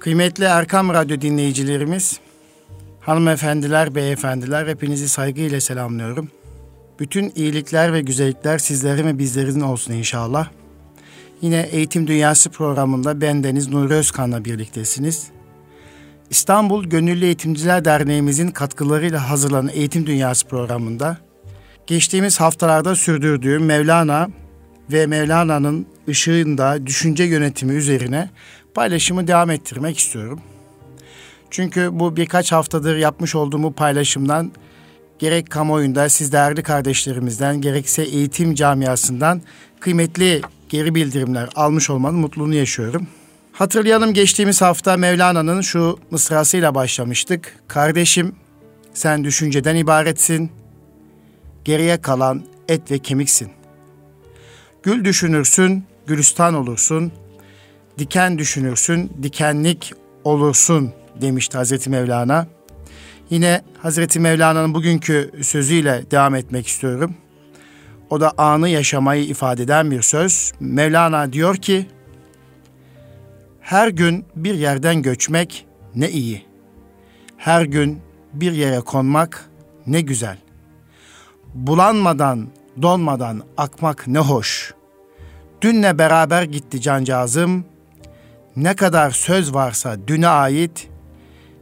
Kıymetli Erkam Radyo dinleyicilerimiz, hanımefendiler, beyefendiler hepinizi saygıyla selamlıyorum. Bütün iyilikler ve güzellikler sizlerin ve bizlerin olsun inşallah. Yine Eğitim Dünyası programında bendeniz Nuri Özkan'la birliktesiniz. İstanbul Gönüllü Eğitimciler Derneğimizin katkılarıyla hazırlanan Eğitim Dünyası programında geçtiğimiz haftalarda sürdürdüğüm Mevlana ve Mevlana'nın ışığında düşünce yönetimi üzerine paylaşımı devam ettirmek istiyorum. Çünkü bu birkaç haftadır yapmış olduğum bu paylaşımdan gerek kamuoyunda siz değerli kardeşlerimizden gerekse eğitim camiasından kıymetli geri bildirimler almış olmanın mutluluğunu yaşıyorum. Hatırlayalım geçtiğimiz hafta Mevlana'nın şu mısrasıyla başlamıştık. Kardeşim sen düşünceden ibaretsin. Geriye kalan et ve kemiksin. Gül düşünürsün, gülistan olursun. Diken düşünürsün, dikenlik olursun demişti Hazreti Mevlana. Yine Hazreti Mevlana'nın bugünkü sözüyle devam etmek istiyorum. O da anı yaşamayı ifade eden bir söz. Mevlana diyor ki, her gün bir yerden göçmek ne iyi. Her gün bir yere konmak ne güzel. Bulanmadan, donmadan akmak ne hoş. Dünle beraber gitti cancağızım. Ne kadar söz varsa düne ait,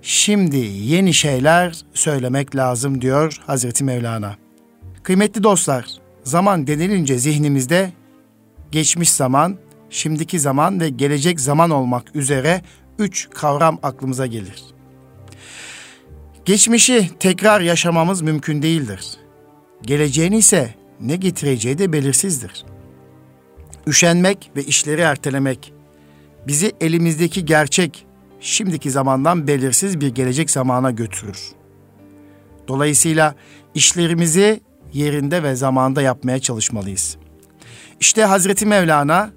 şimdi yeni şeyler söylemek lazım diyor Hazreti Mevlana. Kıymetli dostlar, zaman denilince zihnimizde geçmiş zaman, şimdiki zaman ve gelecek zaman olmak üzere üç kavram aklımıza gelir. Geçmişi tekrar yaşamamız mümkün değildir. Geleceğin ise ne getireceği de belirsizdir. Üşenmek ve işleri ertelemek bizi elimizdeki gerçek şimdiki zamandan belirsiz bir gelecek zamana götürür. Dolayısıyla işlerimizi yerinde ve zamanda yapmaya çalışmalıyız. İşte Hazreti Mevlana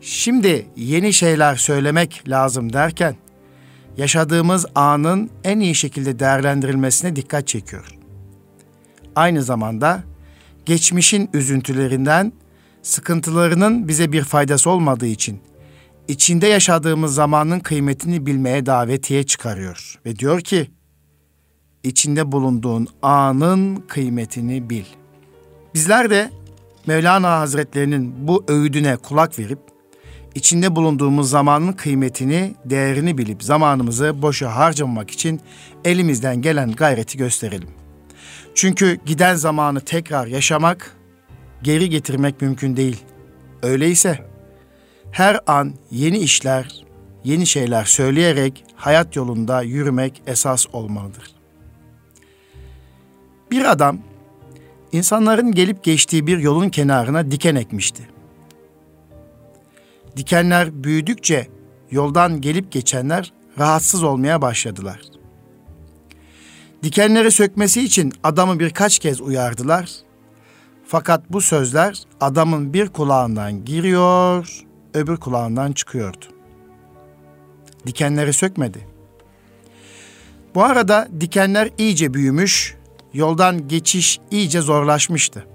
şimdi yeni şeyler söylemek lazım derken yaşadığımız anın en iyi şekilde değerlendirilmesine dikkat çekiyor. Aynı zamanda geçmişin üzüntülerinden, sıkıntılarının bize bir faydası olmadığı için içinde yaşadığımız zamanın kıymetini bilmeye davetiye çıkarıyor ve diyor ki içinde bulunduğun anın kıymetini bil. Bizler de Mevlana Hazretlerinin bu öğüdüne kulak verip içinde bulunduğumuz zamanın kıymetini, değerini bilip zamanımızı boşa harcamamak için elimizden gelen gayreti gösterelim. Çünkü giden zamanı tekrar yaşamak, geri getirmek mümkün değil. Öyleyse her an yeni işler, yeni şeyler söyleyerek hayat yolunda yürümek esas olmalıdır. Bir adam insanların gelip geçtiği bir yolun kenarına diken ekmişti. Dikenler büyüdükçe yoldan gelip geçenler rahatsız olmaya başladılar. Dikenleri sökmesi için adamı birkaç kez uyardılar. Fakat bu sözler adamın bir kulağından giriyor, öbür kulağından çıkıyordu. Dikenleri sökmedi. Bu arada dikenler iyice büyümüş, yoldan geçiş iyice zorlaşmıştı.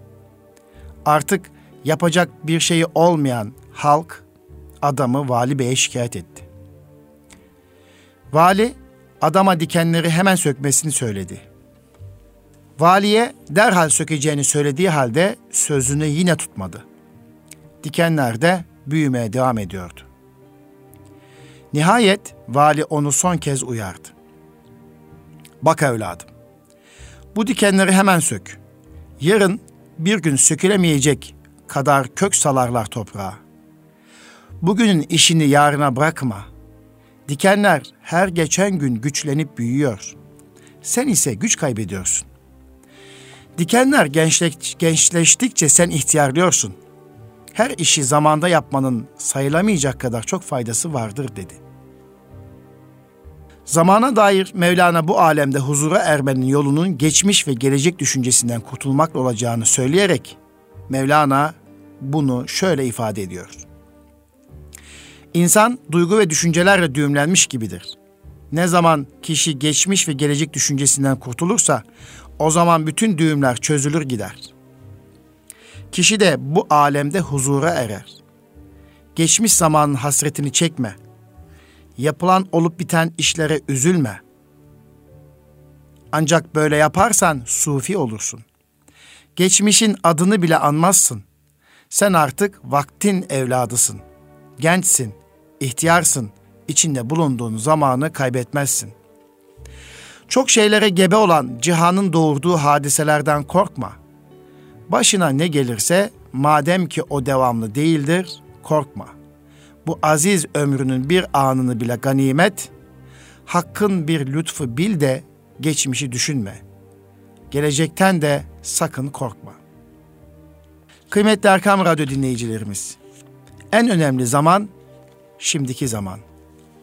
Artık yapacak bir şeyi olmayan halk adamı vali beye şikayet etti. Vali adama dikenleri hemen sökmesini söyledi. Valiye derhal sökeceğini söylediği halde sözünü yine tutmadı. Dikenler de büyümeye devam ediyordu. Nihayet vali onu son kez uyardı. Bak evladım, bu dikenleri hemen sök. Yarın bir gün sökülemeyecek kadar kök salarlar toprağa. Bugünün işini yarına bırakma. Dikenler her geçen gün güçlenip büyüyor. Sen ise güç kaybediyorsun. Dikenler gençleş, gençleştikçe sen ihtiyarlıyorsun. Her işi zamanda yapmanın sayılamayacak kadar çok faydası vardır dedi. Zamana dair Mevlana bu alemde huzura ermenin yolunun geçmiş ve gelecek düşüncesinden kurtulmakla olacağını söyleyerek Mevlana bunu şöyle ifade ediyor. İnsan duygu ve düşüncelerle düğümlenmiş gibidir. Ne zaman kişi geçmiş ve gelecek düşüncesinden kurtulursa o zaman bütün düğümler çözülür gider. Kişi de bu alemde huzura erer. Geçmiş zamanın hasretini çekme. yapılan olup biten işlere üzülme. Ancak böyle yaparsan sufi olursun. Geçmişin adını bile anmazsın. Sen artık vaktin evladısın. Gençsin, ihtiyarsın, içinde bulunduğun zamanı kaybetmezsin. Çok şeylere gebe olan cihanın doğurduğu hadiselerden korkma. Başına ne gelirse madem ki o devamlı değildir, korkma. Bu aziz ömrünün bir anını bile ganimet, hakkın bir lütfu bil de geçmişi düşünme. Gelecekten de sakın korkma. Kıymetli Erkam Radyo dinleyicilerimiz, en önemli zaman şimdiki zaman.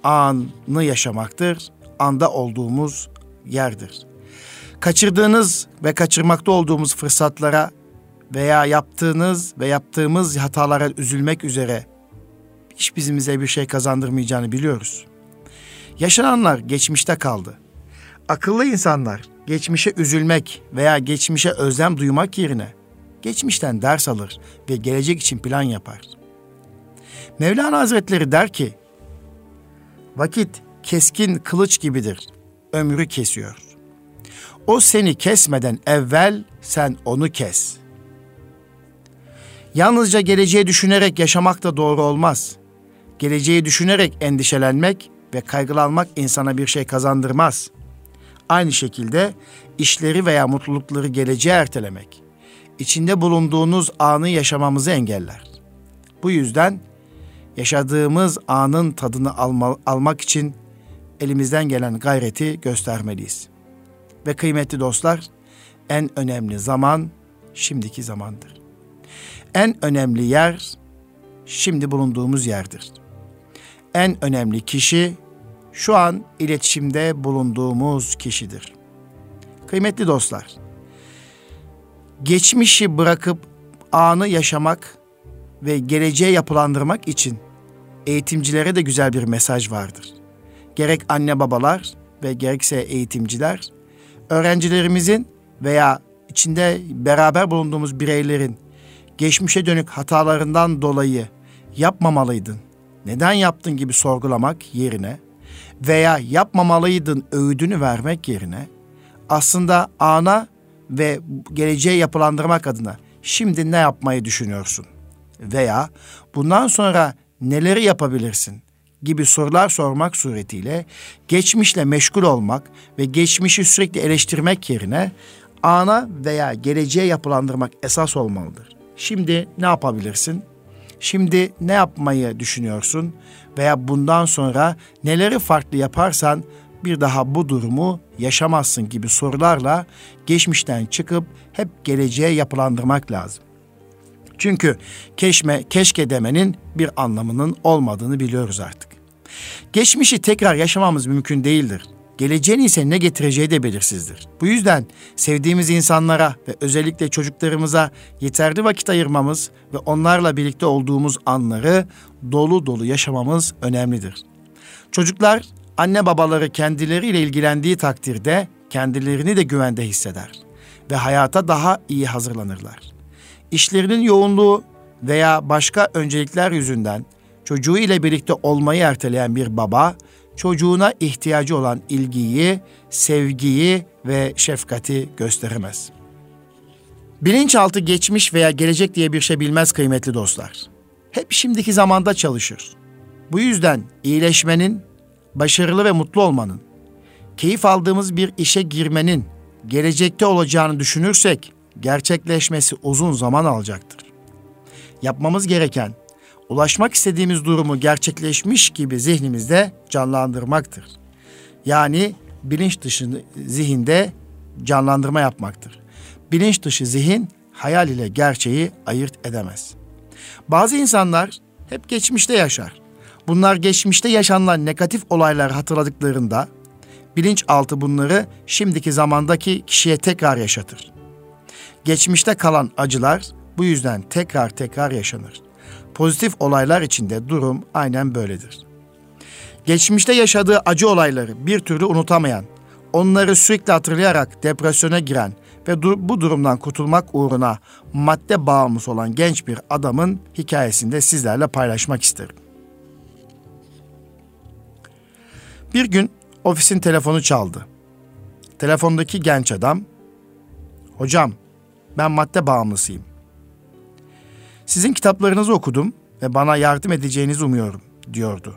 Anı yaşamaktır, anda olduğumuz yerdir. Kaçırdığınız ve kaçırmakta olduğumuz fırsatlara veya yaptığınız ve yaptığımız hatalara üzülmek üzere hiç bizimize bir şey kazandırmayacağını biliyoruz. Yaşananlar geçmişte kaldı. Akıllı insanlar geçmişe üzülmek veya geçmişe özlem duymak yerine geçmişten ders alır ve gelecek için plan yapar. Mevlana Hazretleri der ki, vakit keskin kılıç gibidir, ömrü kesiyor. O seni kesmeden evvel sen onu kes. Yalnızca geleceği düşünerek yaşamak da doğru olmaz. Geleceği düşünerek endişelenmek ve kaygılanmak insana bir şey kazandırmaz. Aynı şekilde işleri veya mutlulukları geleceğe ertelemek, içinde bulunduğunuz anı yaşamamızı engeller. Bu yüzden yaşadığımız anın tadını alma, almak için elimizden gelen gayreti göstermeliyiz. Ve kıymetli dostlar, en önemli zaman şimdiki zamandır. En önemli yer şimdi bulunduğumuz yerdir. En önemli kişi şu an iletişimde bulunduğumuz kişidir. Kıymetli dostlar, geçmişi bırakıp anı yaşamak ve geleceğe yapılandırmak için eğitimcilere de güzel bir mesaj vardır. Gerek anne babalar ve gerekse eğitimciler, öğrencilerimizin veya içinde beraber bulunduğumuz bireylerin geçmişe dönük hatalarından dolayı yapmamalıydın, neden yaptın gibi sorgulamak yerine veya yapmamalıydın öğüdünü vermek yerine aslında ana ve geleceğe yapılandırmak adına şimdi ne yapmayı düşünüyorsun? Veya bundan sonra neleri yapabilirsin? gibi sorular sormak suretiyle geçmişle meşgul olmak ve geçmişi sürekli eleştirmek yerine ana veya geleceğe yapılandırmak esas olmalıdır. Şimdi ne yapabilirsin? Şimdi ne yapmayı düşünüyorsun? Veya bundan sonra neleri farklı yaparsan bir daha bu durumu yaşamazsın gibi sorularla geçmişten çıkıp hep geleceğe yapılandırmak lazım. Çünkü keşme, keşke demenin bir anlamının olmadığını biliyoruz artık. Geçmişi tekrar yaşamamız mümkün değildir. Geleceğin ise ne getireceği de belirsizdir. Bu yüzden sevdiğimiz insanlara ve özellikle çocuklarımıza yeterli vakit ayırmamız ve onlarla birlikte olduğumuz anları dolu dolu yaşamamız önemlidir. Çocuklar anne babaları kendileriyle ilgilendiği takdirde kendilerini de güvende hisseder ve hayata daha iyi hazırlanırlar. İşlerinin yoğunluğu veya başka öncelikler yüzünden çocuğu ile birlikte olmayı erteleyen bir baba çocuğuna ihtiyacı olan ilgiyi, sevgiyi ve şefkati gösteremez. Bilinçaltı geçmiş veya gelecek diye bir şey bilmez kıymetli dostlar. Hep şimdiki zamanda çalışır. Bu yüzden iyileşmenin, başarılı ve mutlu olmanın, keyif aldığımız bir işe girmenin gelecekte olacağını düşünürsek gerçekleşmesi uzun zaman alacaktır. Yapmamız gereken ulaşmak istediğimiz durumu gerçekleşmiş gibi zihnimizde canlandırmaktır. Yani bilinç dışı zihinde canlandırma yapmaktır. Bilinç dışı zihin hayal ile gerçeği ayırt edemez. Bazı insanlar hep geçmişte yaşar. Bunlar geçmişte yaşanılan negatif olaylar hatırladıklarında bilinçaltı bunları şimdiki zamandaki kişiye tekrar yaşatır. Geçmişte kalan acılar bu yüzden tekrar tekrar yaşanır. Pozitif olaylar içinde durum aynen böyledir. Geçmişte yaşadığı acı olayları bir türlü unutamayan, onları sürekli hatırlayarak depresyona giren ve bu durumdan kurtulmak uğruna madde bağımlısı olan genç bir adamın hikayesini de sizlerle paylaşmak isterim. Bir gün ofisin telefonu çaldı. Telefondaki genç adam, "Hocam, ben madde bağımlısıyım. Sizin kitaplarınızı okudum ve bana yardım edeceğinizi umuyorum." diyordu.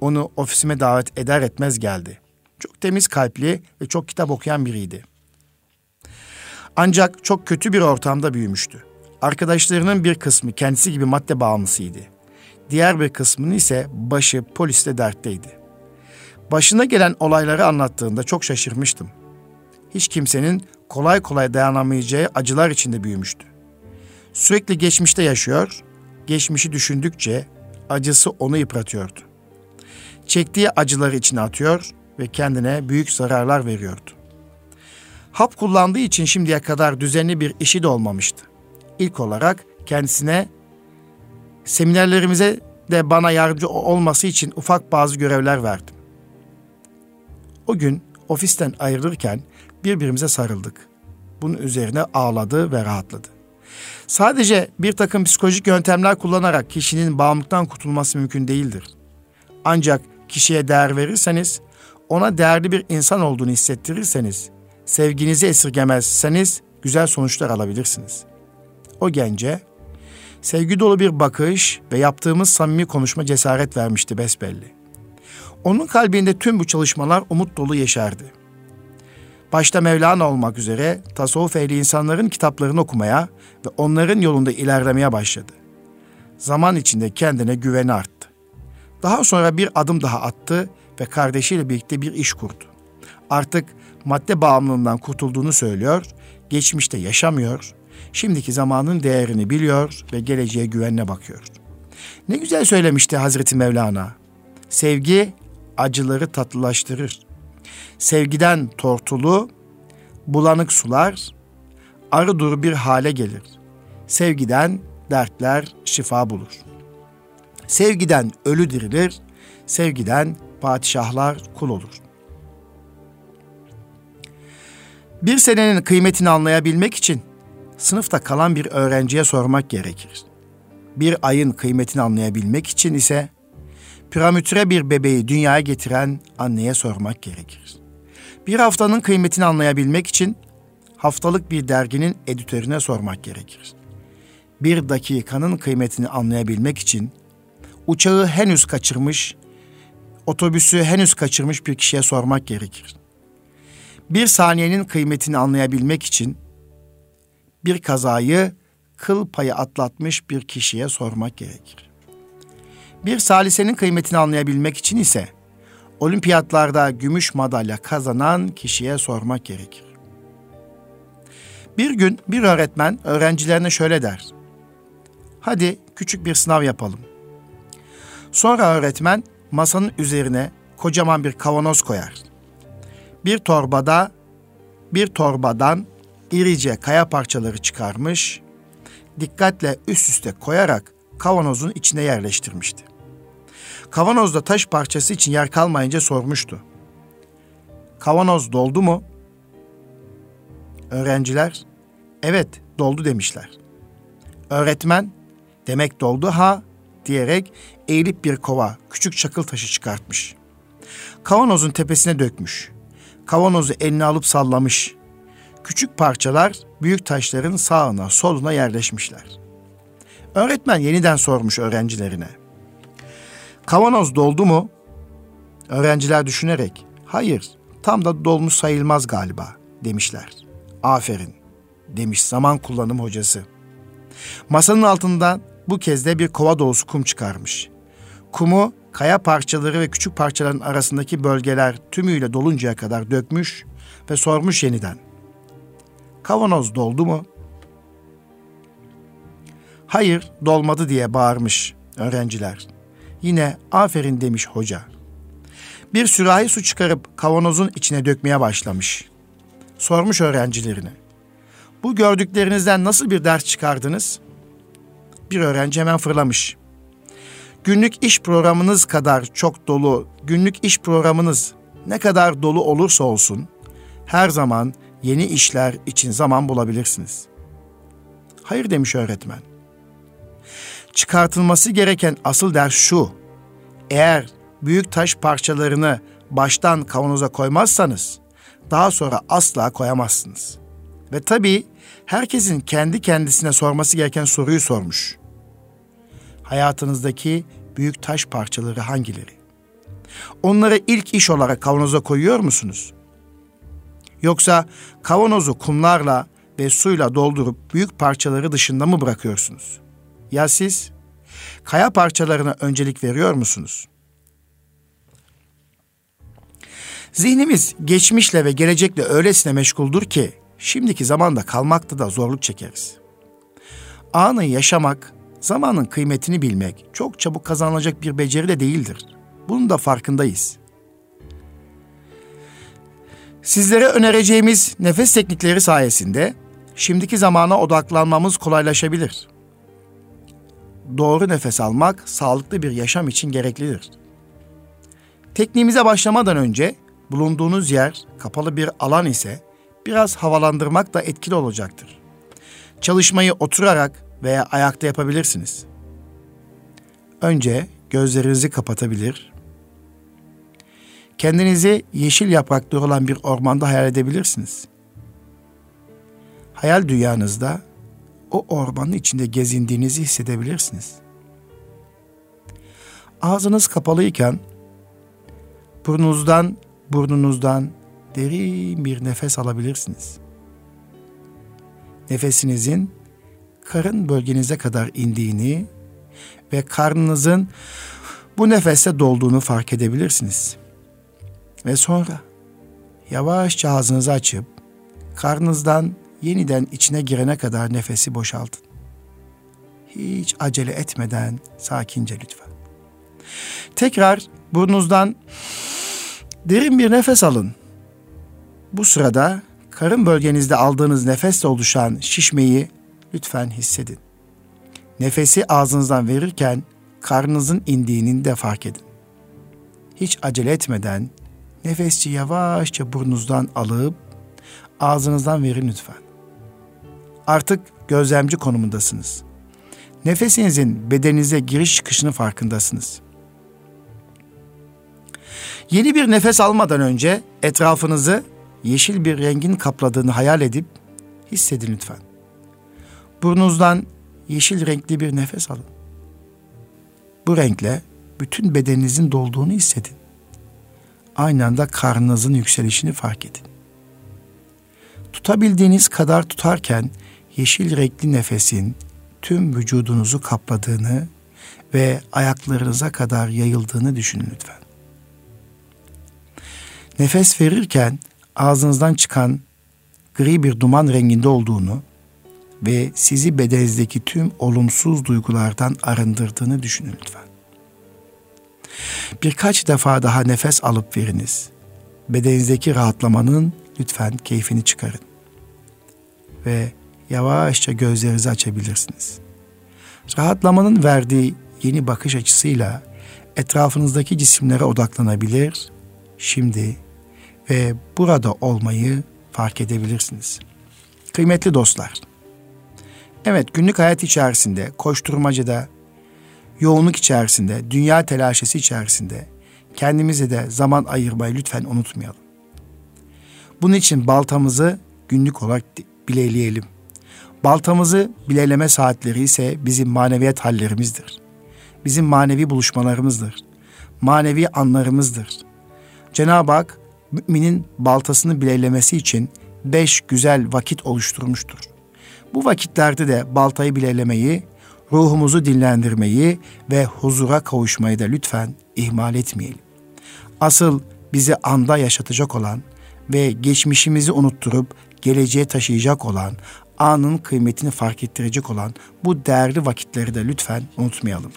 Onu ofisime davet eder etmez geldi. Çok temiz kalpli ve çok kitap okuyan biriydi. Ancak çok kötü bir ortamda büyümüştü. Arkadaşlarının bir kısmı kendisi gibi madde bağımlısıydı. Diğer bir kısmını ise başı poliste dertteydi. Başına gelen olayları anlattığında çok şaşırmıştım. Hiç kimsenin kolay kolay dayanamayacağı acılar içinde büyümüştü. Sürekli geçmişte yaşıyor, geçmişi düşündükçe acısı onu yıpratıyordu. Çektiği acıları içine atıyor ve kendine büyük zararlar veriyordu. Hap kullandığı için şimdiye kadar düzenli bir işi de olmamıştı. İlk olarak kendisine seminerlerimize de bana yardımcı olması için ufak bazı görevler verdim. O gün ofisten ayrılırken birbirimize sarıldık. Bunun üzerine ağladı ve rahatladı. Sadece bir takım psikolojik yöntemler kullanarak kişinin bağımlılıktan kurtulması mümkün değildir. Ancak kişiye değer verirseniz, ona değerli bir insan olduğunu hissettirirseniz, sevginizi esirgemezseniz güzel sonuçlar alabilirsiniz. O gence sevgi dolu bir bakış ve yaptığımız samimi konuşma cesaret vermişti besbelli. Onun kalbinde tüm bu çalışmalar umut dolu yeşerdi. Başta Mevlana olmak üzere tasavvuf ehli insanların kitaplarını okumaya ve onların yolunda ilerlemeye başladı. Zaman içinde kendine güveni arttı. Daha sonra bir adım daha attı ve kardeşiyle birlikte bir iş kurdu. Artık madde bağımlılığından kurtulduğunu söylüyor, geçmişte yaşamıyor, şimdiki zamanın değerini biliyor ve geleceğe güvenle bakıyor. Ne güzel söylemişti Hazreti Mevlana. Sevgi acıları tatlılaştırır. Sevgiden tortulu, bulanık sular, arı duru bir hale gelir. Sevgiden dertler şifa bulur. Sevgiden ölü dirilir, sevgiden padişahlar kul olur. Bir senenin kıymetini anlayabilmek için sınıfta kalan bir öğrenciye sormak gerekir. Bir ayın kıymetini anlayabilmek için ise piramütre bir bebeği dünyaya getiren anneye sormak gerekir. Bir haftanın kıymetini anlayabilmek için haftalık bir derginin editörüne sormak gerekir. Bir dakikanın kıymetini anlayabilmek için uçağı henüz kaçırmış, otobüsü henüz kaçırmış bir kişiye sormak gerekir. Bir saniyenin kıymetini anlayabilmek için bir kazayı kıl payı atlatmış bir kişiye sormak gerekir. Bir salisenin kıymetini anlayabilmek için ise olimpiyatlarda gümüş madalya kazanan kişiye sormak gerekir. Bir gün bir öğretmen öğrencilerine şöyle der. Hadi küçük bir sınav yapalım. Sonra öğretmen masanın üzerine kocaman bir kavanoz koyar. Bir torbada bir torbadan irice kaya parçaları çıkarmış, dikkatle üst üste koyarak kavanozun içine yerleştirmişti. Kavanozda taş parçası için yer kalmayınca sormuştu. Kavanoz doldu mu? Öğrenciler, evet doldu demişler. Öğretmen, demek doldu ha diyerek eğilip bir kova küçük çakıl taşı çıkartmış. Kavanozun tepesine dökmüş. Kavanozu eline alıp sallamış. Küçük parçalar büyük taşların sağına soluna yerleşmişler. Öğretmen yeniden sormuş öğrencilerine. Kavanoz doldu mu? Öğrenciler düşünerek hayır tam da dolmuş sayılmaz galiba demişler. Aferin demiş zaman kullanım hocası. Masanın altından bu kez de bir kova dolusu kum çıkarmış. Kumu kaya parçaları ve küçük parçaların arasındaki bölgeler tümüyle doluncaya kadar dökmüş ve sormuş yeniden. Kavanoz doldu mu? Hayır, dolmadı diye bağırmış öğrenciler. Yine aferin demiş hoca. Bir sürahi su çıkarıp kavanozun içine dökmeye başlamış. Sormuş öğrencilerine. Bu gördüklerinizden nasıl bir ders çıkardınız? Bir öğrenci hemen fırlamış. Günlük iş programınız kadar çok dolu, günlük iş programınız ne kadar dolu olursa olsun her zaman yeni işler için zaman bulabilirsiniz. Hayır demiş öğretmen. Çıkartılması gereken asıl ders şu. Eğer büyük taş parçalarını baştan kavanoza koymazsanız daha sonra asla koyamazsınız. Ve tabii herkesin kendi kendisine sorması gereken soruyu sormuş. Hayatınızdaki büyük taş parçaları hangileri? Onları ilk iş olarak kavanoza koyuyor musunuz? Yoksa kavanozu kumlarla ve suyla doldurup büyük parçaları dışında mı bırakıyorsunuz? Ya siz? Kaya parçalarına öncelik veriyor musunuz? Zihnimiz geçmişle ve gelecekle öylesine meşguldür ki şimdiki zamanda kalmakta da zorluk çekeriz. Anı yaşamak, zamanın kıymetini bilmek çok çabuk kazanılacak bir beceri de değildir. Bunun da farkındayız. Sizlere önereceğimiz nefes teknikleri sayesinde şimdiki zamana odaklanmamız kolaylaşabilir. Doğru nefes almak sağlıklı bir yaşam için gereklidir. Tekniğimize başlamadan önce bulunduğunuz yer kapalı bir alan ise biraz havalandırmak da etkili olacaktır. Çalışmayı oturarak veya ayakta yapabilirsiniz. Önce gözlerinizi kapatabilir, kendinizi yeşil yaprakları olan bir ormanda hayal edebilirsiniz. Hayal dünyanızda o ormanın içinde gezindiğinizi hissedebilirsiniz. Ağzınız kapalıyken burnunuzdan burnunuzdan derin bir nefes alabilirsiniz. Nefesinizin karın bölgenize kadar indiğini ve karnınızın bu nefeste dolduğunu fark edebilirsiniz. Ve sonra yavaşça ağzınızı açıp karnınızdan yeniden içine girene kadar nefesi boşaltın. Hiç acele etmeden sakince lütfen. Tekrar burnunuzdan derin bir nefes alın. Bu sırada karın bölgenizde aldığınız nefesle oluşan şişmeyi lütfen hissedin. Nefesi ağzınızdan verirken karnınızın indiğini de fark edin. Hiç acele etmeden nefesçi yavaşça burnunuzdan alıp ağzınızdan verin lütfen. Artık gözlemci konumundasınız. Nefesinizin bedeninize giriş çıkışını farkındasınız. Yeni bir nefes almadan önce etrafınızı yeşil bir rengin kapladığını hayal edip hissedin lütfen. Burnunuzdan yeşil renkli bir nefes alın. Bu renkle bütün bedeninizin dolduğunu hissedin. Aynı anda karnınızın yükselişini fark edin. Tutabildiğiniz kadar tutarken yeşil renkli nefesin tüm vücudunuzu kapladığını ve ayaklarınıza kadar yayıldığını düşünün lütfen. Nefes verirken ağzınızdan çıkan gri bir duman renginde olduğunu ve sizi bedeninizdeki tüm olumsuz duygulardan arındırdığını düşünün lütfen. Birkaç defa daha nefes alıp veriniz. Bedeninizdeki rahatlamanın lütfen keyfini çıkarın. Ve yavaşça gözlerinizi açabilirsiniz. Rahatlamanın verdiği yeni bakış açısıyla etrafınızdaki cisimlere odaklanabilir. Şimdi ve burada olmayı fark edebilirsiniz. Kıymetli dostlar, evet günlük hayat içerisinde, koşturmacada, yoğunluk içerisinde, dünya telaşesi içerisinde kendimize de zaman ayırmayı lütfen unutmayalım. Bunun için baltamızı günlük olarak bileyleyelim. Baltamızı bileleme saatleri ise bizim maneviyat hallerimizdir. Bizim manevi buluşmalarımızdır. Manevi anlarımızdır. Cenab-ı Hak müminin baltasını bileylemesi için beş güzel vakit oluşturmuştur. Bu vakitlerde de baltayı bileylemeyi, ruhumuzu dinlendirmeyi ve huzura kavuşmayı da lütfen ihmal etmeyelim. Asıl bizi anda yaşatacak olan ve geçmişimizi unutturup geleceğe taşıyacak olan, anın kıymetini fark ettirecek olan bu değerli vakitleri de lütfen unutmayalım.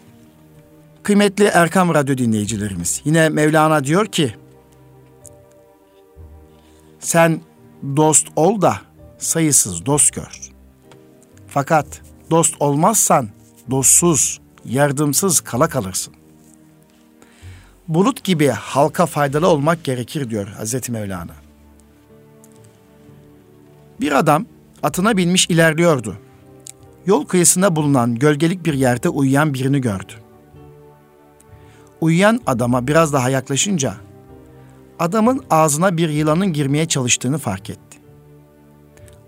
Kıymetli Erkam Radyo dinleyicilerimiz, yine Mevlana diyor ki, sen dost ol da sayısız dost gör. Fakat dost olmazsan dostsuz, yardımsız kala kalırsın. Bulut gibi halka faydalı olmak gerekir diyor Hazreti Mevlana. Bir adam atına binmiş ilerliyordu. Yol kıyısında bulunan gölgelik bir yerde uyuyan birini gördü. Uyuyan adama biraz daha yaklaşınca adamın ağzına bir yılanın girmeye çalıştığını fark etti.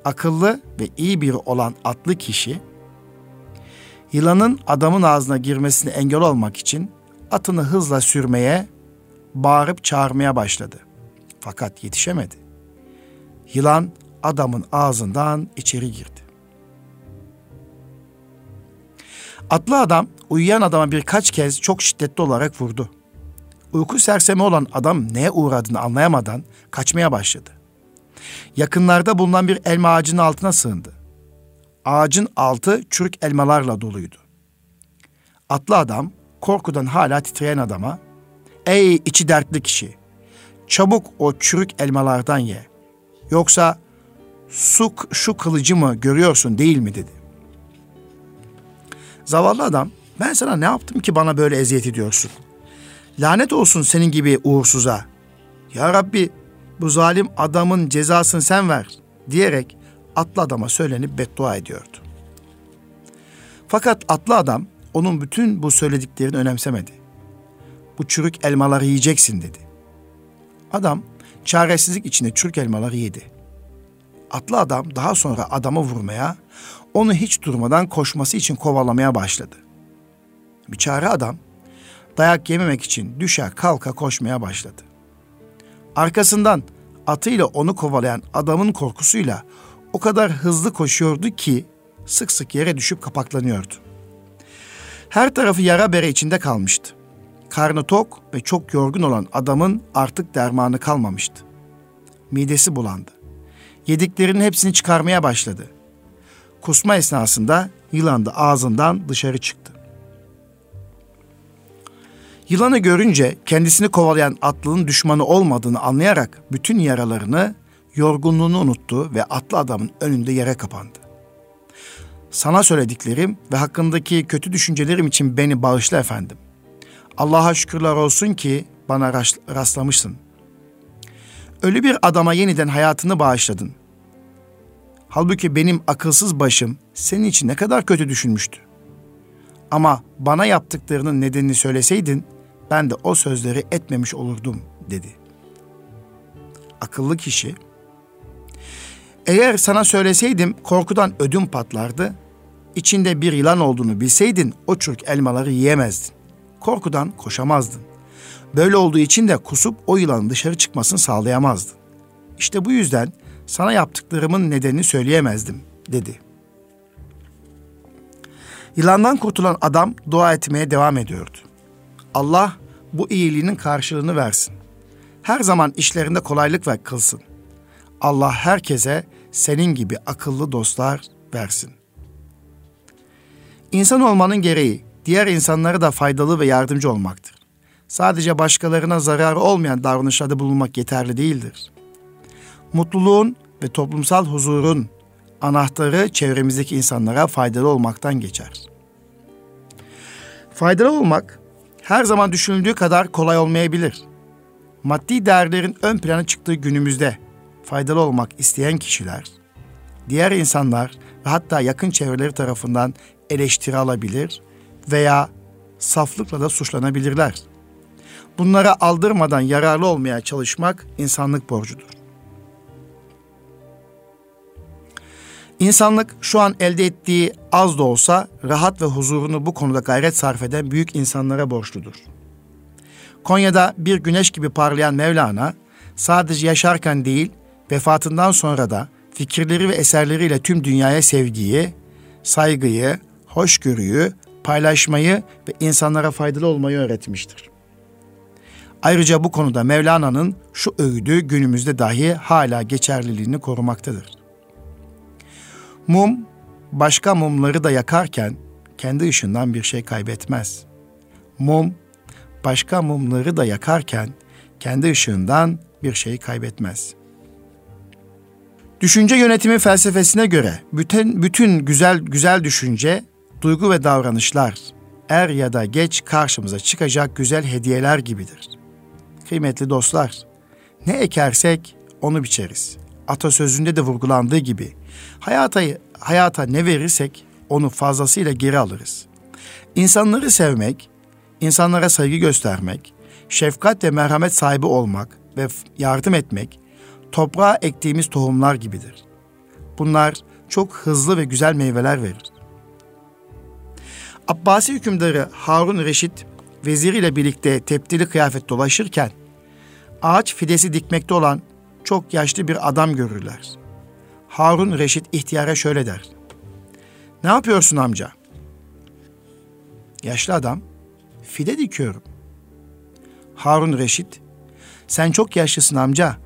Akıllı ve iyi biri olan atlı kişi yılanın adamın ağzına girmesine engel olmak için atını hızla sürmeye, bağırıp çağırmaya başladı. Fakat yetişemedi. Yılan adamın ağzından içeri girdi. Atlı adam uyuyan adama birkaç kez çok şiddetli olarak vurdu. Uyku sersemi olan adam neye uğradığını anlayamadan kaçmaya başladı. Yakınlarda bulunan bir elma ağacının altına sığındı. Ağacın altı çürük elmalarla doluydu. Atlı adam korkudan hala titreyen adama "Ey içi dertli kişi, çabuk o çürük elmalardan ye. Yoksa su şu kılıcı mı görüyorsun değil mi?" dedi. Zavallı adam ben sana ne yaptım ki bana böyle eziyet ediyorsun? Lanet olsun senin gibi uğursuza. Ya Rabbi bu zalim adamın cezasını sen ver diyerek atlı adama söylenip beddua ediyordu. Fakat atlı adam onun bütün bu söylediklerini önemsemedi. Bu çürük elmaları yiyeceksin dedi. Adam çaresizlik içinde çürük elmaları yedi. Atlı adam daha sonra adamı vurmaya, onu hiç durmadan koşması için kovalamaya başladı. Biçare adam dayak yememek için düşer kalka koşmaya başladı. Arkasından atıyla onu kovalayan adamın korkusuyla o kadar hızlı koşuyordu ki sık sık yere düşüp kapaklanıyordu. Her tarafı yara bere içinde kalmıştı. Karnı tok ve çok yorgun olan adamın artık dermanı kalmamıştı. Midesi bulandı. Yediklerinin hepsini çıkarmaya başladı. Kusma esnasında yılan da ağzından dışarı çıktı. Yılanı görünce kendisini kovalayan atlının düşmanı olmadığını anlayarak bütün yaralarını, yorgunluğunu unuttu ve atlı adamın önünde yere kapandı. Sana söylediklerim ve hakkındaki kötü düşüncelerim için beni bağışla efendim. Allah'a şükürler olsun ki bana rastlamışsın. Ölü bir adama yeniden hayatını bağışladın. Halbuki benim akılsız başım senin için ne kadar kötü düşünmüştü. Ama bana yaptıklarının nedenini söyleseydin ben de o sözleri etmemiş olurdum dedi. Akıllı kişi eğer sana söyleseydim korkudan ödüm patlardı. İçinde bir yılan olduğunu bilseydin o çürük elmaları yiyemezdin. Korkudan koşamazdın. Böyle olduğu için de kusup o yılanın dışarı çıkmasını sağlayamazdın. İşte bu yüzden sana yaptıklarımın nedenini söyleyemezdim dedi. Yılandan kurtulan adam dua etmeye devam ediyordu. Allah bu iyiliğinin karşılığını versin. Her zaman işlerinde kolaylık ver kılsın. Allah herkese senin gibi akıllı dostlar versin. İnsan olmanın gereği diğer insanlara da faydalı ve yardımcı olmaktır. Sadece başkalarına zararı olmayan davranışlarda bulunmak yeterli değildir. Mutluluğun ve toplumsal huzurun anahtarı çevremizdeki insanlara faydalı olmaktan geçer. Faydalı olmak her zaman düşünüldüğü kadar kolay olmayabilir. Maddi değerlerin ön plana çıktığı günümüzde faydalı olmak isteyen kişiler, diğer insanlar ve hatta yakın çevreleri tarafından eleştiri alabilir veya saflıkla da suçlanabilirler. Bunlara aldırmadan yararlı olmaya çalışmak insanlık borcudur. İnsanlık şu an elde ettiği az da olsa rahat ve huzurunu bu konuda gayret sarf eden büyük insanlara borçludur. Konya'da bir güneş gibi parlayan Mevlana sadece yaşarken değil vefatından sonra da fikirleri ve eserleriyle tüm dünyaya sevgiyi, saygıyı, hoşgörüyü, paylaşmayı ve insanlara faydalı olmayı öğretmiştir. Ayrıca bu konuda Mevlana'nın şu öğüdü günümüzde dahi hala geçerliliğini korumaktadır. Mum başka mumları da yakarken kendi ışığından bir şey kaybetmez. Mum başka mumları da yakarken kendi ışığından bir şey kaybetmez. Düşünce yönetimi felsefesine göre bütün bütün güzel güzel düşünce, duygu ve davranışlar er ya da geç karşımıza çıkacak güzel hediyeler gibidir. Kıymetli dostlar, ne ekersek onu biçeriz. Atasözünde de vurgulandığı gibi hayata hayata ne verirsek onu fazlasıyla geri alırız. İnsanları sevmek, insanlara saygı göstermek, şefkat ve merhamet sahibi olmak ve yardım etmek toprağa ektiğimiz tohumlar gibidir. Bunlar çok hızlı ve güzel meyveler verir. Abbasi hükümdarı Harun Reşit veziriyle birlikte tepdili kıyafet dolaşırken ağaç fidesi dikmekte olan çok yaşlı bir adam görürler. Harun Reşit ihtiyara şöyle der. Ne yapıyorsun amca? Yaşlı adam, fide dikiyorum. Harun Reşit, sen çok yaşlısın amca.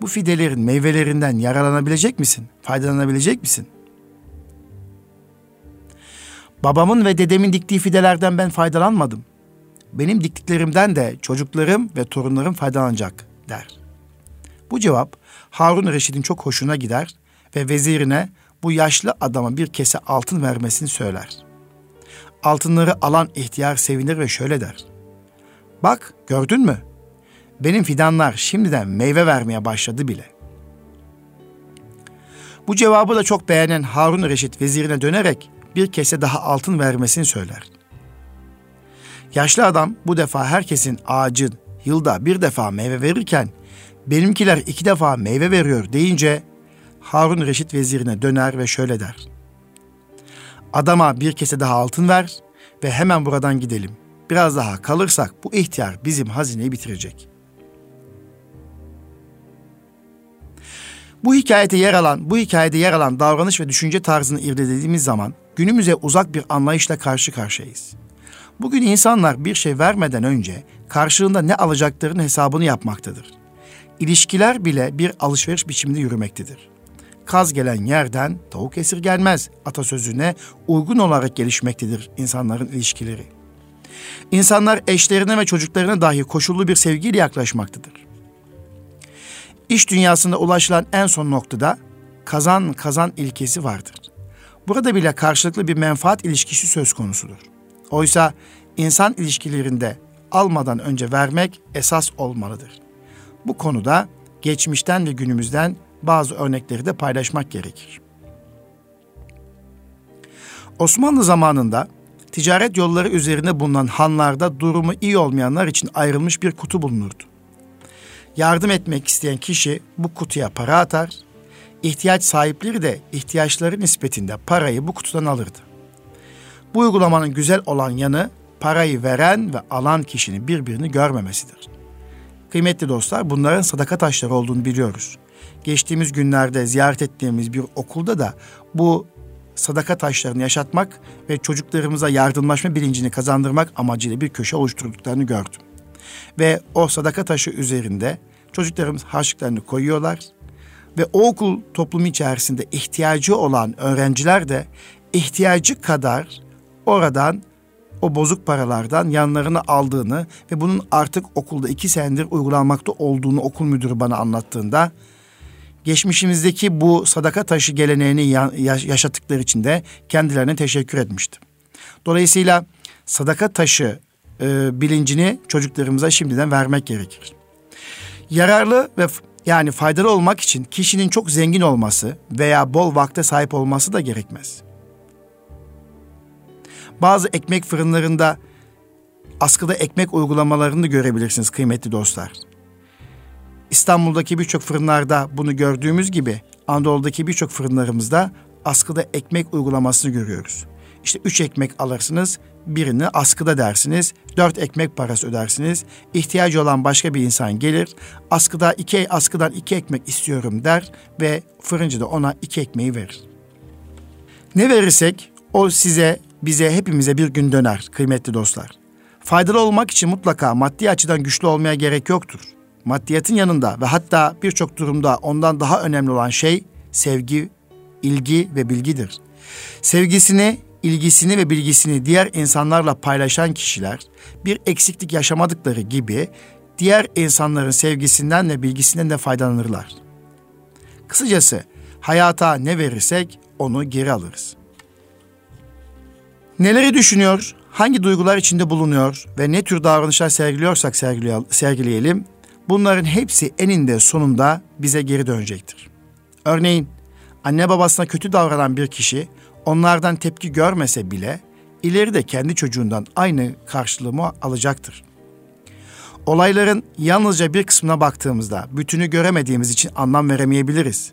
Bu fidelerin meyvelerinden yararlanabilecek misin? Faydalanabilecek misin? Babamın ve dedemin diktiği fidelerden ben faydalanmadım. Benim diktiklerimden de çocuklarım ve torunlarım faydalanacak der. Bu cevap Harun Reşit'in çok hoşuna gider ve vezirine bu yaşlı adama bir kese altın vermesini söyler. Altınları alan ihtiyar sevinir ve şöyle der. Bak gördün mü? Benim fidanlar şimdiden meyve vermeye başladı bile. Bu cevabı da çok beğenen Harun Reşit vezirine dönerek bir kese daha altın vermesini söyler. Yaşlı adam bu defa herkesin ağacın yılda bir defa meyve verirken benimkiler iki defa meyve veriyor deyince Harun Reşit vezirine döner ve şöyle der. Adama bir kese daha altın ver ve hemen buradan gidelim. Biraz daha kalırsak bu ihtiyar bizim hazineyi bitirecek. Bu hikayede yer alan, bu hikayede yer alan davranış ve düşünce tarzını irdelediğimiz zaman günümüze uzak bir anlayışla karşı karşıyayız. Bugün insanlar bir şey vermeden önce karşılığında ne alacaklarının hesabını yapmaktadır. İlişkiler bile bir alışveriş biçiminde yürümektedir. Kaz gelen yerden tavuk esir gelmez atasözüne uygun olarak gelişmektedir insanların ilişkileri. İnsanlar eşlerine ve çocuklarına dahi koşullu bir sevgiyle yaklaşmaktadır. İş dünyasında ulaşılan en son noktada kazan kazan ilkesi vardır. Burada bile karşılıklı bir menfaat ilişkisi söz konusudur. Oysa insan ilişkilerinde almadan önce vermek esas olmalıdır. Bu konuda geçmişten ve günümüzden bazı örnekleri de paylaşmak gerekir. Osmanlı zamanında ticaret yolları üzerinde bulunan hanlarda durumu iyi olmayanlar için ayrılmış bir kutu bulunurdu. Yardım etmek isteyen kişi bu kutuya para atar, ihtiyaç sahipleri de ihtiyaçları nispetinde parayı bu kutudan alırdı. Bu uygulamanın güzel olan yanı parayı veren ve alan kişinin birbirini görmemesidir. Kıymetli dostlar bunların sadaka taşları olduğunu biliyoruz. Geçtiğimiz günlerde ziyaret ettiğimiz bir okulda da bu sadaka taşlarını yaşatmak ve çocuklarımıza yardımlaşma bilincini kazandırmak amacıyla bir köşe oluşturduklarını gördüm. Ve o sadaka taşı üzerinde çocuklarımız harçlıklarını koyuyorlar ve o okul toplumu içerisinde ihtiyacı olan öğrenciler de ihtiyacı kadar oradan o bozuk paralardan yanlarına aldığını ve bunun artık okulda iki senedir uygulanmakta olduğunu okul müdürü bana anlattığında geçmişimizdeki bu sadaka taşı geleneğini yaşattıkları için de kendilerine teşekkür etmiştim. Dolayısıyla sadaka taşı e, bilincini çocuklarımıza şimdiden vermek gerekir. Yararlı ve yani faydalı olmak için kişinin çok zengin olması veya bol vakte sahip olması da gerekmez. Bazı ekmek fırınlarında askıda ekmek uygulamalarını görebilirsiniz kıymetli dostlar. İstanbul'daki birçok fırınlarda bunu gördüğümüz gibi Anadolu'daki birçok fırınlarımızda askıda ekmek uygulamasını görüyoruz. İşte üç ekmek alırsınız, birini askıda dersiniz, dört ekmek parası ödersiniz. İhtiyacı olan başka bir insan gelir, askıda iki, askıdan iki ekmek istiyorum der ve fırıncı da ona iki ekmeği verir. Ne verirsek o size, bize, hepimize bir gün döner kıymetli dostlar. Faydalı olmak için mutlaka maddi açıdan güçlü olmaya gerek yoktur. Maddiyatın yanında ve hatta birçok durumda ondan daha önemli olan şey sevgi, ilgi ve bilgidir. Sevgisini, ilgisini ve bilgisini diğer insanlarla paylaşan kişiler bir eksiklik yaşamadıkları gibi diğer insanların sevgisinden ve bilgisinden de faydalanırlar. Kısacası hayata ne verirsek onu geri alırız. Neleri düşünüyor, hangi duygular içinde bulunuyor ve ne tür davranışlar sergiliyorsak sergileyelim, bunların hepsi eninde sonunda bize geri dönecektir. Örneğin anne babasına kötü davranan bir kişi onlardan tepki görmese bile ileride kendi çocuğundan aynı karşılığımı alacaktır. Olayların yalnızca bir kısmına baktığımızda bütünü göremediğimiz için anlam veremeyebiliriz.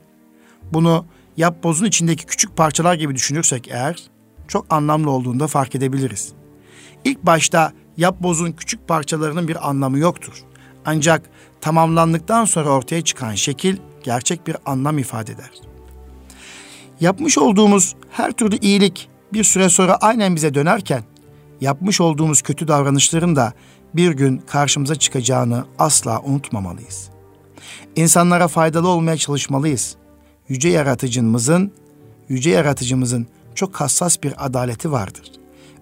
Bunu yap bozun içindeki küçük parçalar gibi düşünürsek eğer çok anlamlı olduğunda fark edebiliriz. İlk başta yap bozun küçük parçalarının bir anlamı yoktur. Ancak tamamlandıktan sonra ortaya çıkan şekil gerçek bir anlam ifade eder. Yapmış olduğumuz her türlü iyilik bir süre sonra aynen bize dönerken yapmış olduğumuz kötü davranışların da bir gün karşımıza çıkacağını asla unutmamalıyız. İnsanlara faydalı olmaya çalışmalıyız. Yüce yaratıcımızın, yüce yaratıcımızın çok hassas bir adaleti vardır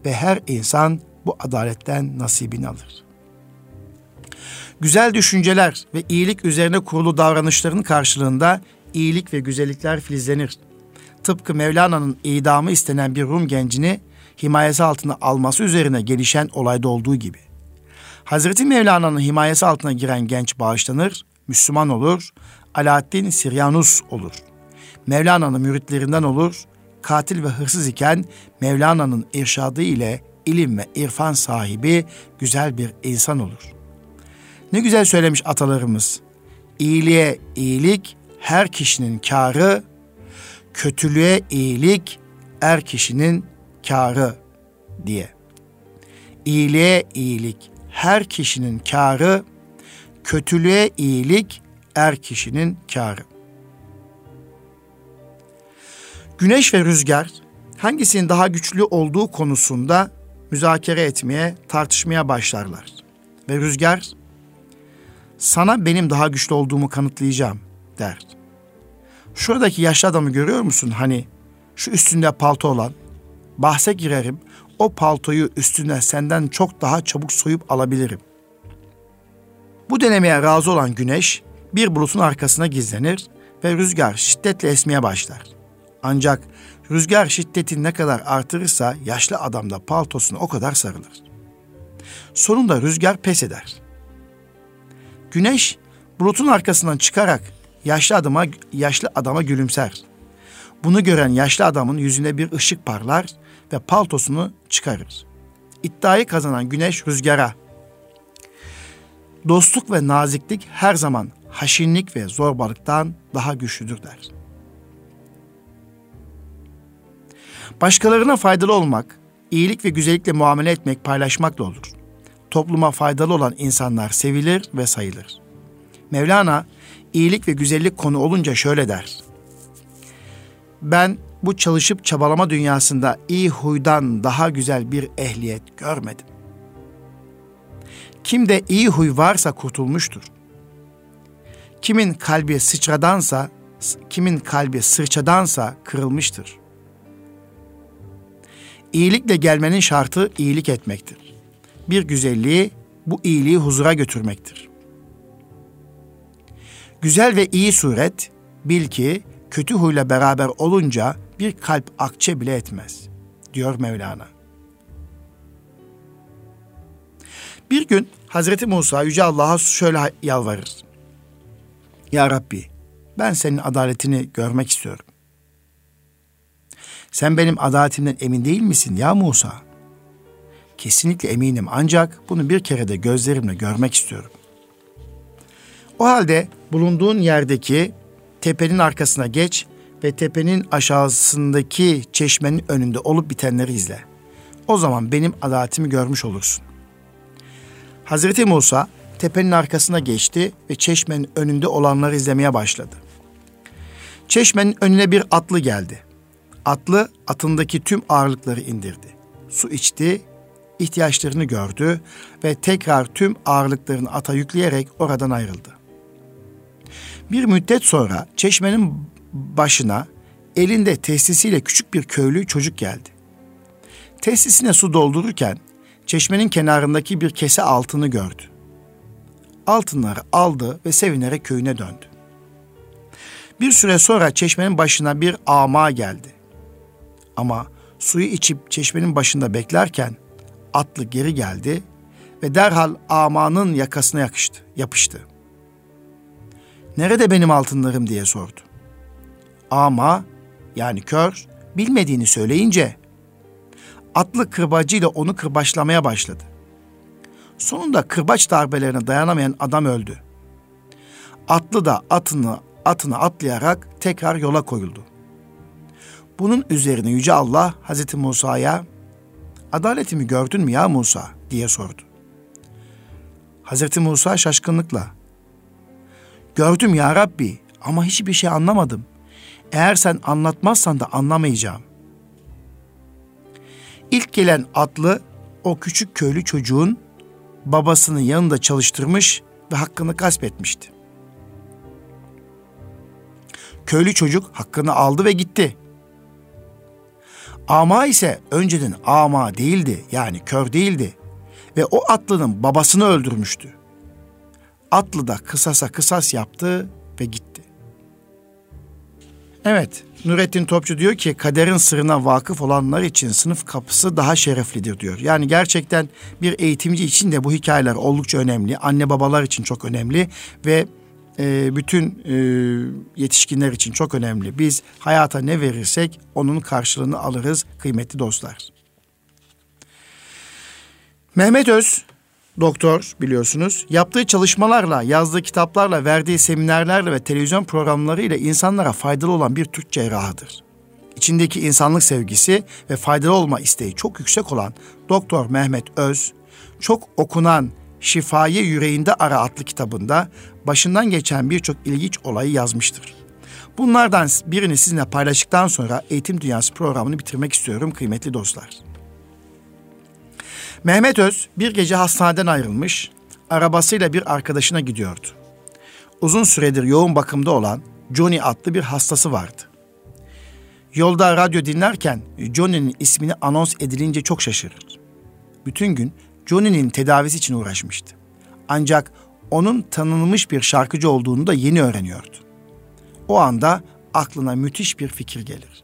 ve her insan bu adaletten nasibini alır. Güzel düşünceler ve iyilik üzerine kurulu davranışların karşılığında iyilik ve güzellikler filizlenir. Tıpkı Mevlana'nın idamı istenen bir Rum gencini himayesi altına alması üzerine gelişen olayda olduğu gibi. Hazreti Mevlana'nın himayesi altına giren genç bağışlanır, Müslüman olur, Alaaddin Siryanus olur. Mevlana'nın müritlerinden olur, katil ve hırsız iken Mevlana'nın irşadı ile ilim ve irfan sahibi güzel bir insan olur. Ne güzel söylemiş atalarımız. İyiliğe iyilik her kişinin karı, kötülüğe iyilik er kişinin karı diye. İyiliğe iyilik her kişinin karı, kötülüğe iyilik er kişinin karı. Güneş ve rüzgar hangisinin daha güçlü olduğu konusunda müzakere etmeye, tartışmaya başlarlar. Ve rüzgar sana benim daha güçlü olduğumu kanıtlayacağım der. Şuradaki yaşlı adamı görüyor musun? Hani şu üstünde palto olan. Bahse girerim. O paltoyu üstüne senden çok daha çabuk soyup alabilirim. Bu denemeye razı olan güneş bir bulutun arkasına gizlenir ve rüzgar şiddetle esmeye başlar. Ancak rüzgar şiddeti ne kadar artırırsa yaşlı adam da paltosuna o kadar sarılır. Sonunda rüzgar pes eder. Güneş bulutun arkasından çıkarak yaşlı adama yaşlı adama gülümser. Bunu gören yaşlı adamın yüzünde bir ışık parlar ve paltosunu çıkarır. İddiayı kazanan güneş rüzgara. Dostluk ve naziklik her zaman haşinlik ve zorbalıktan daha güçlüdür der. Başkalarına faydalı olmak, iyilik ve güzellikle muamele etmek paylaşmakla olur. Topluma faydalı olan insanlar sevilir ve sayılır. Mevlana iyilik ve güzellik konu olunca şöyle der. Ben bu çalışıp çabalama dünyasında iyi huydan daha güzel bir ehliyet görmedim. Kimde iyi huy varsa kurtulmuştur. Kimin kalbi sıçradansa, kimin kalbi sırçadansa kırılmıştır. İyilikle gelmenin şartı iyilik etmektir. Bir güzelliği bu iyiliği huzura götürmektir. Güzel ve iyi suret bil ki kötü huyla beraber olunca bir kalp akçe bile etmez diyor Mevlana. Bir gün Hazreti Musa Yüce Allah'a şöyle yalvarır. Ya Rabbi ben senin adaletini görmek istiyorum. Sen benim adaletimden emin değil misin ya Musa? Kesinlikle eminim ancak bunu bir kere de gözlerimle görmek istiyorum. O halde bulunduğun yerdeki tepenin arkasına geç ve tepenin aşağısındaki çeşmenin önünde olup bitenleri izle. O zaman benim adaletimi görmüş olursun. Hazreti Musa tepenin arkasına geçti ve çeşmenin önünde olanları izlemeye başladı. Çeşmenin önüne bir atlı geldi. Atlı atındaki tüm ağırlıkları indirdi. Su içti, ihtiyaçlarını gördü ve tekrar tüm ağırlıklarını ata yükleyerek oradan ayrıldı. Bir müddet sonra çeşmenin başına elinde testisiyle küçük bir köylü çocuk geldi. Testisine su doldururken çeşmenin kenarındaki bir kese altını gördü. Altınları aldı ve sevinerek köyüne döndü. Bir süre sonra çeşmenin başına bir ama geldi. Ama suyu içip çeşmenin başında beklerken atlı geri geldi ve derhal amanın yakasına yakıştı, yapıştı. Nerede benim altınlarım diye sordu. Ama yani kör bilmediğini söyleyince atlı kırbacıyla onu kırbaçlamaya başladı. Sonunda kırbaç darbelerine dayanamayan adam öldü. Atlı da atını atını atlayarak tekrar yola koyuldu. Bunun üzerine Yüce Allah Hazreti Musa'ya adaletimi gördün mü ya Musa diye sordu. Hazreti Musa şaşkınlıkla gördüm ya Rabbi ama hiçbir şey anlamadım. Eğer sen anlatmazsan da anlamayacağım. İlk gelen atlı o küçük köylü çocuğun babasını yanında çalıştırmış ve hakkını gasp etmişti. Köylü çocuk hakkını aldı ve gitti. Ama ise önceden ama değildi yani kör değildi ve o atlının babasını öldürmüştü. Atlı da kısasa kısas yaptı ve gitti. Evet, Nurettin Topçu diyor ki kaderin sırrına vakıf olanlar için sınıf kapısı daha şereflidir diyor. Yani gerçekten bir eğitimci için de bu hikayeler oldukça önemli. Anne babalar için çok önemli ve e, bütün e, yetişkinler için çok önemli. Biz hayata ne verirsek onun karşılığını alırız kıymetli dostlar. Mehmet Öz doktor biliyorsunuz. Yaptığı çalışmalarla, yazdığı kitaplarla, verdiği seminerlerle ve televizyon programlarıyla insanlara faydalı olan bir Türk cerrahıdır. İçindeki insanlık sevgisi ve faydalı olma isteği çok yüksek olan Doktor Mehmet Öz, çok okunan Şifayı Yüreğinde Ara adlı kitabında başından geçen birçok ilginç olayı yazmıştır. Bunlardan birini sizinle paylaştıktan sonra Eğitim Dünyası programını bitirmek istiyorum kıymetli dostlar. Mehmet Öz bir gece hastaneden ayrılmış, arabasıyla bir arkadaşına gidiyordu. Uzun süredir yoğun bakımda olan Johnny adlı bir hastası vardı. Yolda radyo dinlerken Johnny'nin ismini anons edilince çok şaşırır. Bütün gün Johnny'nin tedavisi için uğraşmıştı. Ancak onun tanınmış bir şarkıcı olduğunu da yeni öğreniyordu. O anda aklına müthiş bir fikir gelir.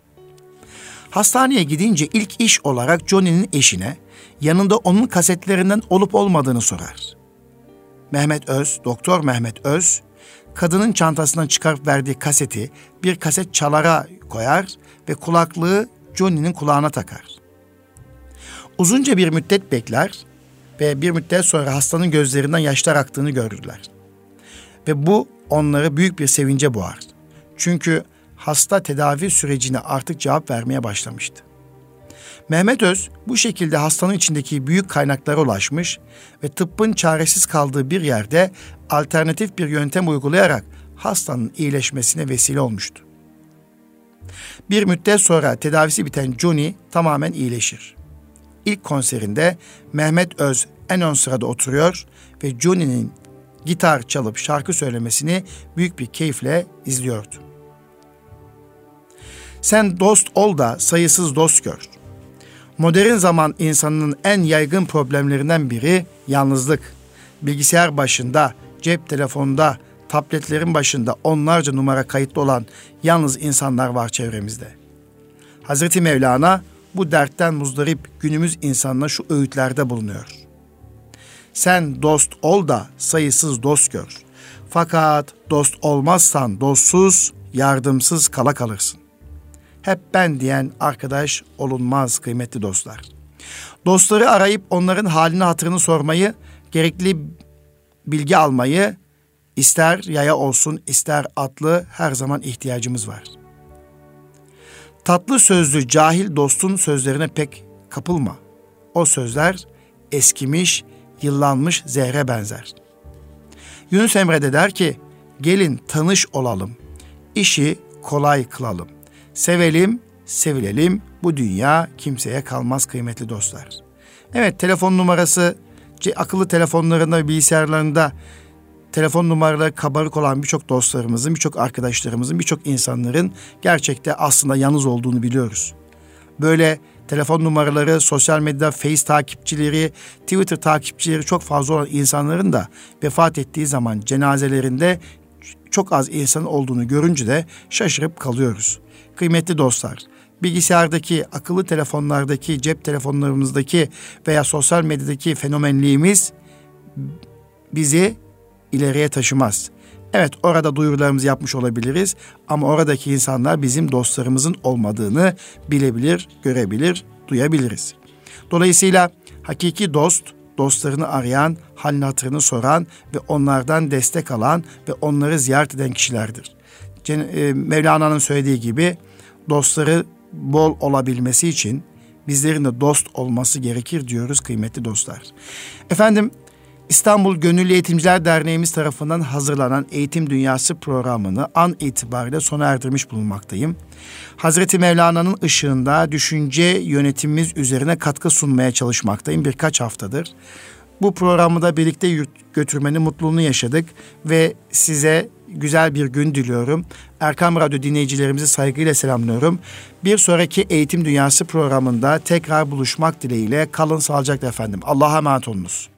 Hastaneye gidince ilk iş olarak Johnny'nin eşine yanında onun kasetlerinden olup olmadığını sorar. Mehmet Öz, Doktor Mehmet Öz, kadının çantasından çıkarıp verdiği kaseti bir kaset çalara koyar ve kulaklığı Johnny'nin kulağına takar. Uzunca bir müddet bekler ve bir müddet sonra hastanın gözlerinden yaşlar aktığını görürler. Ve bu onları büyük bir sevince boğar. Çünkü hasta tedavi sürecine artık cevap vermeye başlamıştı. Mehmet Öz bu şekilde hastanın içindeki büyük kaynaklara ulaşmış ve tıbbın çaresiz kaldığı bir yerde alternatif bir yöntem uygulayarak hastanın iyileşmesine vesile olmuştu. Bir müddet sonra tedavisi biten Johnny tamamen iyileşir. İlk konserinde Mehmet Öz en ön sırada oturuyor ve Johnny'nin gitar çalıp şarkı söylemesini büyük bir keyifle izliyordu. Sen dost ol da sayısız dost gör. Modern zaman insanının en yaygın problemlerinden biri yalnızlık. Bilgisayar başında, cep telefonunda, tabletlerin başında onlarca numara kayıtlı olan yalnız insanlar var çevremizde. Hazreti Mevlana bu dertten muzdarip günümüz insanına şu öğütlerde bulunuyor. Sen dost ol da sayısız dost gör. Fakat dost olmazsan dostsuz, yardımsız kala kalırsın hep ben diyen arkadaş olunmaz kıymetli dostlar. Dostları arayıp onların halini hatırını sormayı, gerekli bilgi almayı ister yaya olsun ister atlı her zaman ihtiyacımız var. Tatlı sözlü cahil dostun sözlerine pek kapılma. O sözler eskimiş, yıllanmış zehre benzer. Yunus Emre de der ki, gelin tanış olalım, işi kolay kılalım. Sevelim, sevilelim. Bu dünya kimseye kalmaz kıymetli dostlar. Evet telefon numarası akıllı telefonlarında ve bilgisayarlarında telefon numaraları kabarık olan birçok dostlarımızın, birçok arkadaşlarımızın, birçok insanların gerçekte aslında yalnız olduğunu biliyoruz. Böyle telefon numaraları, sosyal medya, Face takipçileri, Twitter takipçileri çok fazla olan insanların da vefat ettiği zaman cenazelerinde çok az insan olduğunu görünce de şaşırıp kalıyoruz. Kıymetli dostlar, bilgisayardaki, akıllı telefonlardaki, cep telefonlarımızdaki veya sosyal medyadaki fenomenliğimiz bizi ileriye taşımaz. Evet orada duyurularımızı yapmış olabiliriz ama oradaki insanlar bizim dostlarımızın olmadığını bilebilir, görebilir, duyabiliriz. Dolayısıyla hakiki dost, dostlarını arayan, halini hatırını soran ve onlardan destek alan ve onları ziyaret eden kişilerdir. E, Mevlana'nın söylediği gibi dostları bol olabilmesi için bizlerin de dost olması gerekir diyoruz kıymetli dostlar. Efendim İstanbul Gönüllü Eğitimciler Derneğimiz tarafından hazırlanan Eğitim Dünyası programını an itibariyle sona erdirmiş bulunmaktayım. Hazreti Mevlana'nın ışığında düşünce yönetimimiz üzerine katkı sunmaya çalışmaktayım birkaç haftadır. Bu programı da birlikte götürmenin mutluluğunu yaşadık ve size güzel bir gün diliyorum. Erkam Radyo dinleyicilerimizi saygıyla selamlıyorum. Bir sonraki Eğitim Dünyası programında tekrar buluşmak dileğiyle kalın sağlıcakla efendim. Allah'a emanet olunuz.